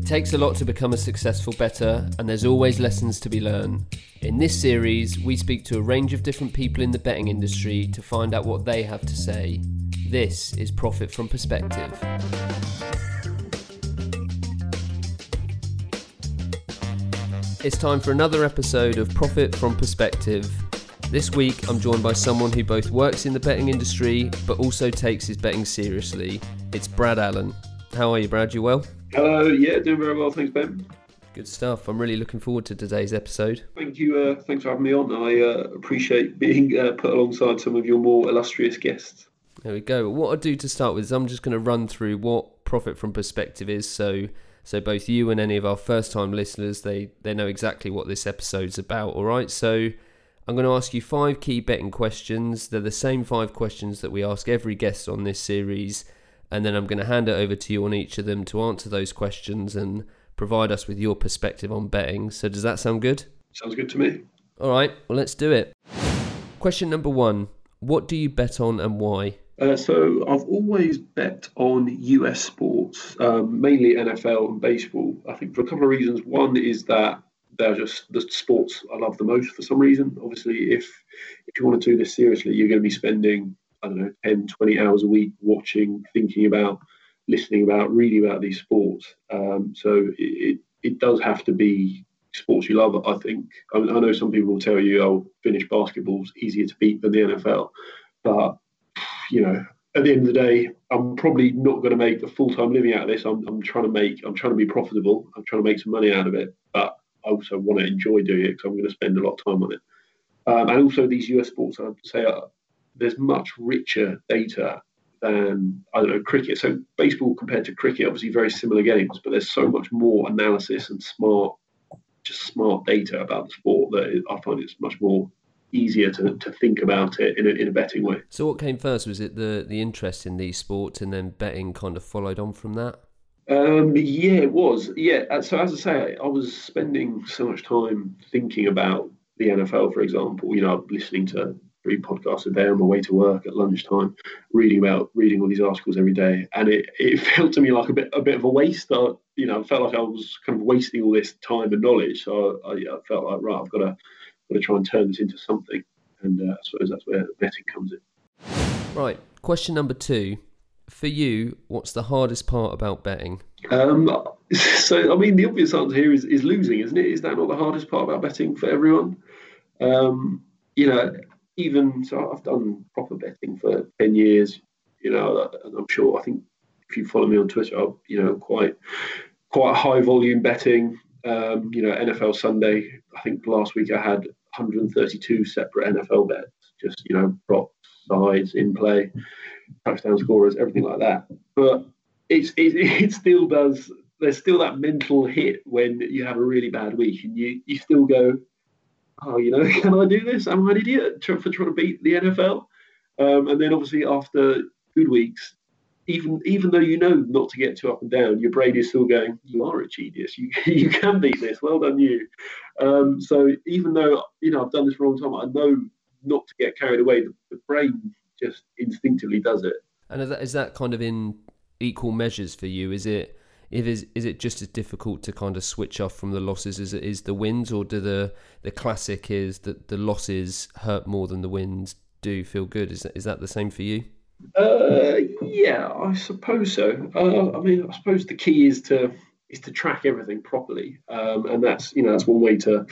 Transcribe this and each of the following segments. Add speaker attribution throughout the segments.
Speaker 1: It takes a lot to become a successful bettor, and there's always lessons to be learned. In this series, we speak to a range of different people in the betting industry to find out what they have to say. This is Profit from Perspective. It's time for another episode of Profit from Perspective. This week, I'm joined by someone who both works in the betting industry but also takes his betting seriously. It's Brad Allen. How are you, Brad? You well?
Speaker 2: Hello, yeah, doing very well, thanks, Ben.
Speaker 1: Good stuff. I'm really looking forward to today's episode.
Speaker 2: Thank you. Uh, thanks for having me on. I uh, appreciate being uh, put alongside some of your more illustrious guests.
Speaker 1: There we go. What I'll do to start with is I'm just going to run through what profit from perspective is, so so both you and any of our first-time listeners they they know exactly what this episode's about. All right. So I'm going to ask you five key betting questions. They're the same five questions that we ask every guest on this series and then I'm going to hand it over to you on each of them to answer those questions and provide us with your perspective on betting. So, does that sound good?
Speaker 2: Sounds good to me.
Speaker 1: All right, well, let's do it. Question number one What do you bet on and why?
Speaker 2: Uh, so, I've always bet on US sports, um, mainly NFL and baseball. I think for a couple of reasons. One is that they're just the sports I love the most for some reason. Obviously, if if you want to do this seriously, you're going to be spending I don't know, 10, 20 hours a week watching, thinking about, listening about, reading about these sports. Um, so it, it does have to be sports you love, I think. I, I know some people will tell you, oh, Finnish basketball's easier to beat than the NFL. But, you know, at the end of the day, I'm probably not going to make a full time living out of this. I'm, I'm trying to make, I'm trying to be profitable. I'm trying to make some money out of it. But I also want to enjoy doing it because I'm going to spend a lot of time on it. Um, and also these US sports, I'd say, are, there's much richer data than I don't know cricket. So baseball compared to cricket, obviously very similar games, but there's so much more analysis and smart, just smart data about the sport that I find it's much more easier to, to think about it in a, in a betting way.
Speaker 1: So what came first? Was it the the interest in these sports, and then betting kind of followed on from that?
Speaker 2: Um, yeah, it was. Yeah. Uh, so as I say, I was spending so much time thinking about the NFL, for example. You know, listening to three podcasts a day on my way to work at lunchtime, reading about reading all these articles every day, and it, it felt to me like a bit a bit of a waste. I, you know, I felt like I was kind of wasting all this time and knowledge. So I, I felt like right, I've got to got to try and turn this into something, and uh, I suppose that's where betting comes in.
Speaker 1: Right. Question number two. For you, what's the hardest part about betting?
Speaker 2: Um, so, I mean, the obvious answer here is, is losing, isn't it? Is that not the hardest part about betting for everyone? Um, you know, even so, I've done proper betting for ten years. You know, and I'm sure. I think if you follow me on Twitter, i you know quite quite high volume betting. Um, you know, NFL Sunday. I think last week I had 132 separate NFL bets. Just you know, props, sides, in play, touchdown scorers, everything like that. But it's it, it still does. There's still that mental hit when you have a really bad week, and you you still go, oh, you know, can I do this? Am I an idiot for trying to beat the NFL? Um, and then obviously after good weeks, even even though you know not to get too up and down, your brain is still going, you are a genius. You you can beat this. Well done, you. Um, so even though you know I've done this for a long time, I know not to get carried away. The, the brain just instinctively does it.
Speaker 1: And is that, is that kind of in equal measures for you? Is it if is is it just as difficult to kind of switch off from the losses as it is the wins, or do the the classic is that the losses hurt more than the wins do feel good? Is that, is that the same for you?
Speaker 2: Uh, yeah, I suppose so. Uh, I mean, I suppose the key is to is to track everything properly, um, and that's you know that's one way to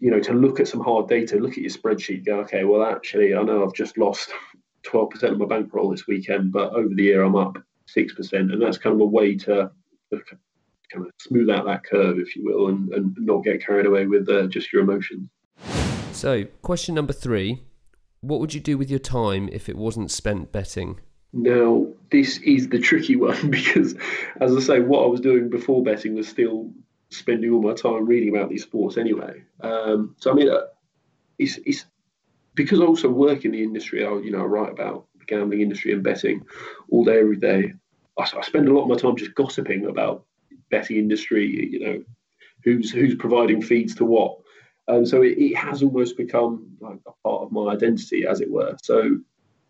Speaker 2: you know to look at some hard data, look at your spreadsheet, go okay, well actually I know I've just lost twelve percent of my bankroll this weekend, but over the year I'm up six percent, and that's kind of a way to, kind of smooth out that curve, if you will, and, and not get carried away with uh, just your emotions.
Speaker 1: So, question number three: What would you do with your time if it wasn't spent betting?
Speaker 2: Now, this is the tricky one because, as I say, what I was doing before betting was still spending all my time reading about these sports anyway. Um, so, I mean, uh, it's, it's because I also work in the industry. I, you know, I write about gambling industry and betting all day, every day. I, I spend a lot of my time just gossiping about betting industry. You know, who's who's providing feeds to what. And um, so it, it, has almost become like a part of my identity, as it were. So,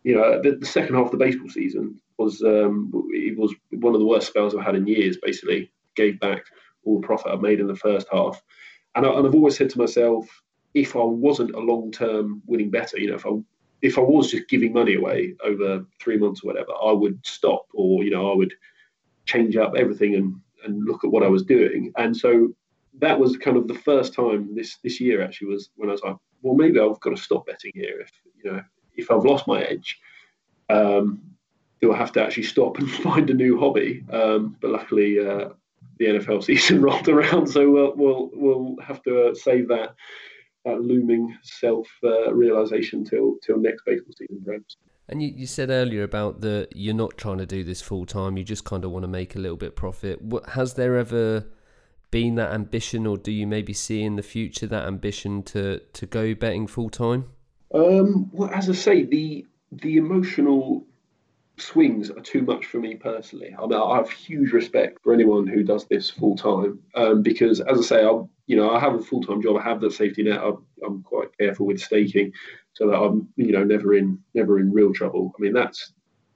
Speaker 2: you know, the, the second half of the baseball season was um, it was one of the worst spells I've had in years. Basically, gave back all the profit I made in the first half. And, I, and I've always said to myself, if I wasn't a long term winning better, you know, if I if I was just giving money away over three months or whatever, I would stop or you know I would change up everything and and look at what I was doing. And so that was kind of the first time this this year actually was when I was like, well, maybe I've got to stop betting here. If you know, if I've lost my edge, um, do I have to actually stop and find a new hobby? Um, but luckily, uh, the NFL season rolled around, so we'll we'll, we'll have to uh, save that that looming self uh, realization till till next baseball season, perhaps.
Speaker 1: And you, you said earlier about the you're not trying to do this full time. You just kind of want to make a little bit profit. What has there ever been that ambition, or do you maybe see in the future that ambition to to go betting full time?
Speaker 2: Um, well, as I say, the the emotional swings are too much for me personally. I mean, I have huge respect for anyone who does this full time um, because, as I say, I you know I have a full time job. I have that safety net. I'm, I'm quite careful with staking so that I'm you know never in never in real trouble. I mean that's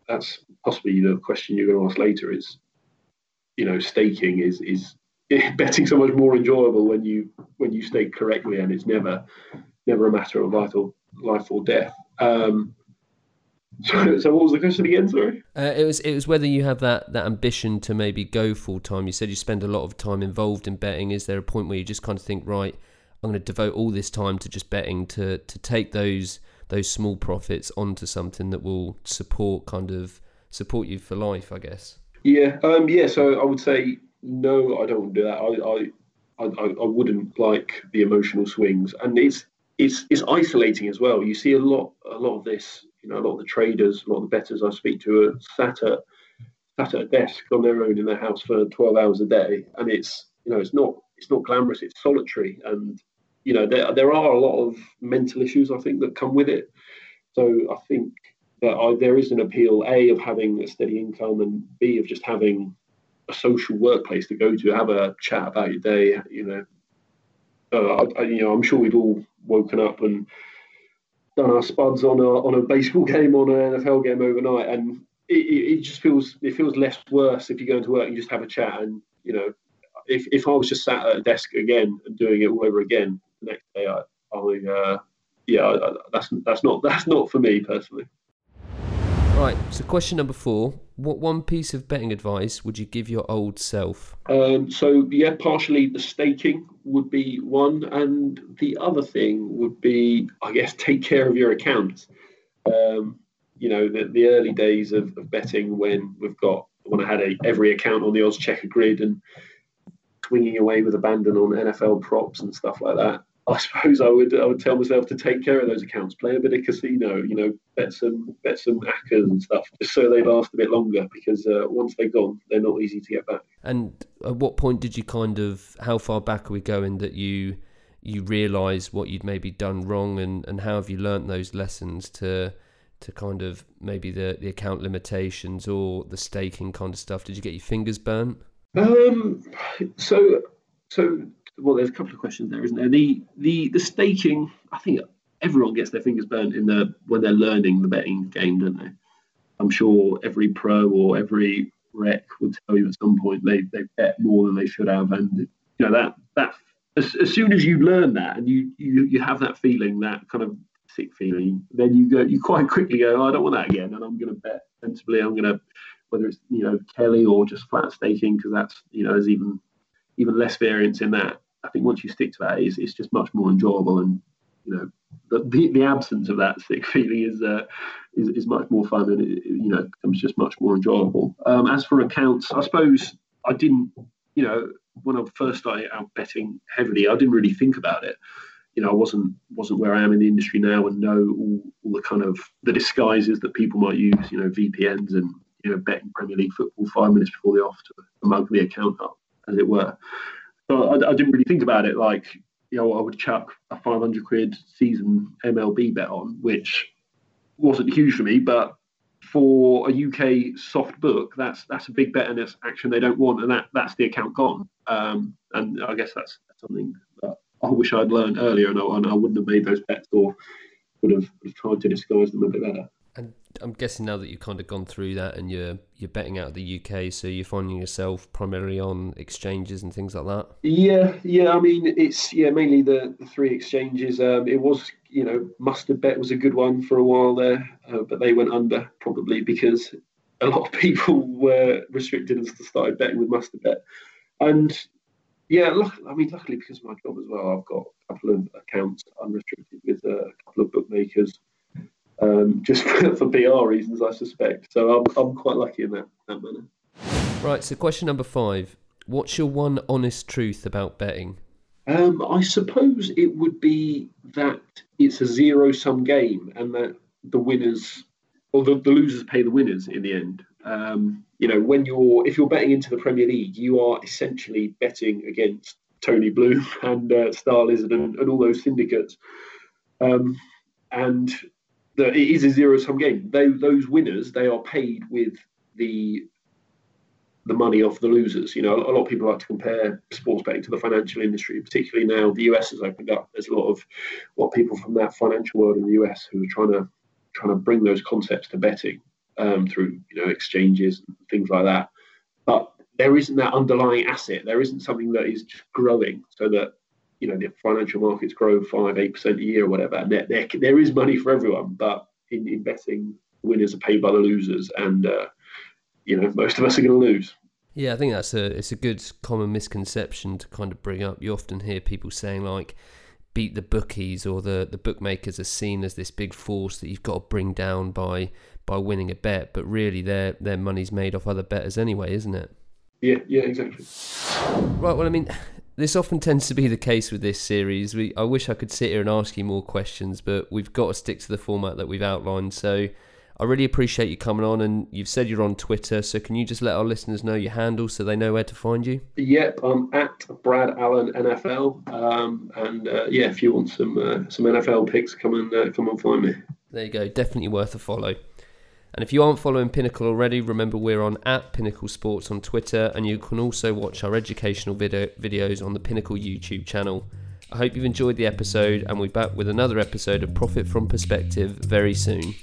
Speaker 2: that's possibly the question you're going to ask later is you know staking is is betting so much more enjoyable when you when you stake correctly and it's never never a matter of vital life or death. Um, so, so what was the question again? Sorry.
Speaker 1: Uh, it was it was whether you have that that ambition to maybe go full time. You said you spend a lot of time involved in betting. Is there a point where you just kind of think, right, I'm going to devote all this time to just betting to to take those those small profits onto something that will support kind of support you for life, I guess.
Speaker 2: Yeah, um, yeah. So I would say no, I don't want to do that. I, I, I, I wouldn't like the emotional swings, and it's it's it's isolating as well. You see a lot a lot of this. You know, a lot of the traders, a lot of the betters I speak to are sat at sat at a desk on their own in their house for 12 hours a day, and it's you know it's not it's not glamorous. It's solitary, and you know there there are a lot of mental issues I think that come with it. So I think that I, there is an appeal a of having a steady income and b of just having a social workplace to go to, have a chat about your day. You know, uh, I, you know, I'm sure we've all woken up and done our spuds on a on a baseball game, on an NFL game overnight, and it, it, just feels it feels less worse if you go into work and just have a chat. And you know, if if I was just sat at a desk again and doing it all over again, the next day, I, I uh, yeah, that's that's not that's not for me personally.
Speaker 1: Right. So, question number four: What one piece of betting advice would you give your old self?
Speaker 2: Um, so, yeah, partially the staking would be one, and the other thing would be, I guess, take care of your accounts. Um, you know, the, the early days of, of betting when we've got when I had a, every account on the Oddschecker grid and swinging away with abandon on NFL props and stuff like that. I suppose I would I would tell myself to take care of those accounts, play a bit of casino, you know, bet some bet some accas and stuff, just so they last a bit longer. Because uh, once they're gone, they're not easy to get back.
Speaker 1: And at what point did you kind of how far back are we going that you you realise what you'd maybe done wrong, and and how have you learnt those lessons to to kind of maybe the the account limitations or the staking kind of stuff? Did you get your fingers burnt?
Speaker 2: Um, so so well, there's a couple of questions there, isn't there? The the the staking, I think everyone gets their fingers burnt in the when they're learning the betting game, don't they? I'm sure every pro or every rec would tell you at some point they they bet more than they should have, and you know that that as, as soon as you learn that and you, you you have that feeling, that kind of sick feeling, then you go you quite quickly go, oh, I don't want that again, and I'm going to bet sensibly. I'm going to whether it's you know Kelly or just flat staking because that's you know there's even even less variance in that. I think once you stick to that, it's, it's just much more enjoyable, and you know the, the, absence of that sick feeling is, uh, is is much more fun, and it, you know becomes just much more enjoyable. Um, as for accounts, I suppose I didn't, you know, when I first started out betting heavily, I didn't really think about it. You know, I wasn't wasn't where I am in the industry now, and know all, all the kind of the disguises that people might use. You know, VPNs and you know betting Premier League football five minutes before the off to mug the account up, as it were. So I, I, didn't really think about it like, you know, I would chuck a 500 quid season MLB bet on, which wasn't huge for me, but for a UK soft book, that's that's a big bet and it's action they don't want, and that that's the account gone. Um, and I guess that's something that I wish I'd learned earlier, and I, and I wouldn't have made those bets or would have, would have tried to disguise them a bit better.
Speaker 1: I'm guessing now that you've kind of gone through that and you're you're betting out of the UK, so you're finding yourself primarily on exchanges and things like that.
Speaker 2: Yeah, yeah. I mean, it's yeah mainly the, the three exchanges. Um, it was you know Mustard Bet was a good one for a while there, uh, but they went under probably because a lot of people were restricted and started betting with Mustard Bet. And yeah, look, I mean, luckily because of my job as well, I've got a couple of accounts unrestricted with a couple of bookmakers um, just for, PR reasons, I suspect. So I'm, I'm quite lucky in that, that manner.
Speaker 1: Right, so question number five What's your one honest truth about betting?
Speaker 2: Um, I suppose it would be that it's a zero sum game and that the winners or the, the losers pay the winners in the end. Um, you know, when you're if you're betting into the Premier League, you are essentially betting against Tony Bloom and uh, Starlizard and, and all those syndicates. Um, and the, it is a zero sum game. They, those winners, they are paid with the the money of the losers. You know, a lot of people like to compare sports betting to the financial industry, particularly now the US has opened up. There's a lot of of people from that financial world in the US who are trying to trying to bring those concepts to betting um, through you know exchanges and things like that. But there isn't that underlying asset. There isn't something that is just growing so that you know the financial markets grow five, eight percent a year or whatever, and there, there, there is money for everyone. But in, in betting, winners are paid by the losers, and uh, you know most of us are going to lose.
Speaker 1: Yeah, I think that's a it's a good common misconception to kind of bring up. You often hear people saying like beat the bookies or the, the bookmakers are seen as this big force that you've got to bring down by by winning a bet, but really their their money's made off other betters anyway, isn't it?
Speaker 2: Yeah, yeah, exactly.
Speaker 1: Right, well I mean this often tends to be the case with this series. We I wish I could sit here and ask you more questions, but we've got to stick to the format that we've outlined. So I really appreciate you coming on, and you've said you're on Twitter. So can you just let our listeners know your handle so they know where to find you?
Speaker 2: Yep, I'm at Brad Allen NFL, um, and uh, yeah, if you want some uh, some NFL picks, come and uh, come and find me.
Speaker 1: There you go, definitely worth a follow. And if you aren't following Pinnacle already, remember we're on at Pinnacle Sports on Twitter, and you can also watch our educational video- videos on the Pinnacle YouTube channel. I hope you've enjoyed the episode, and we're back with another episode of Profit from Perspective very soon.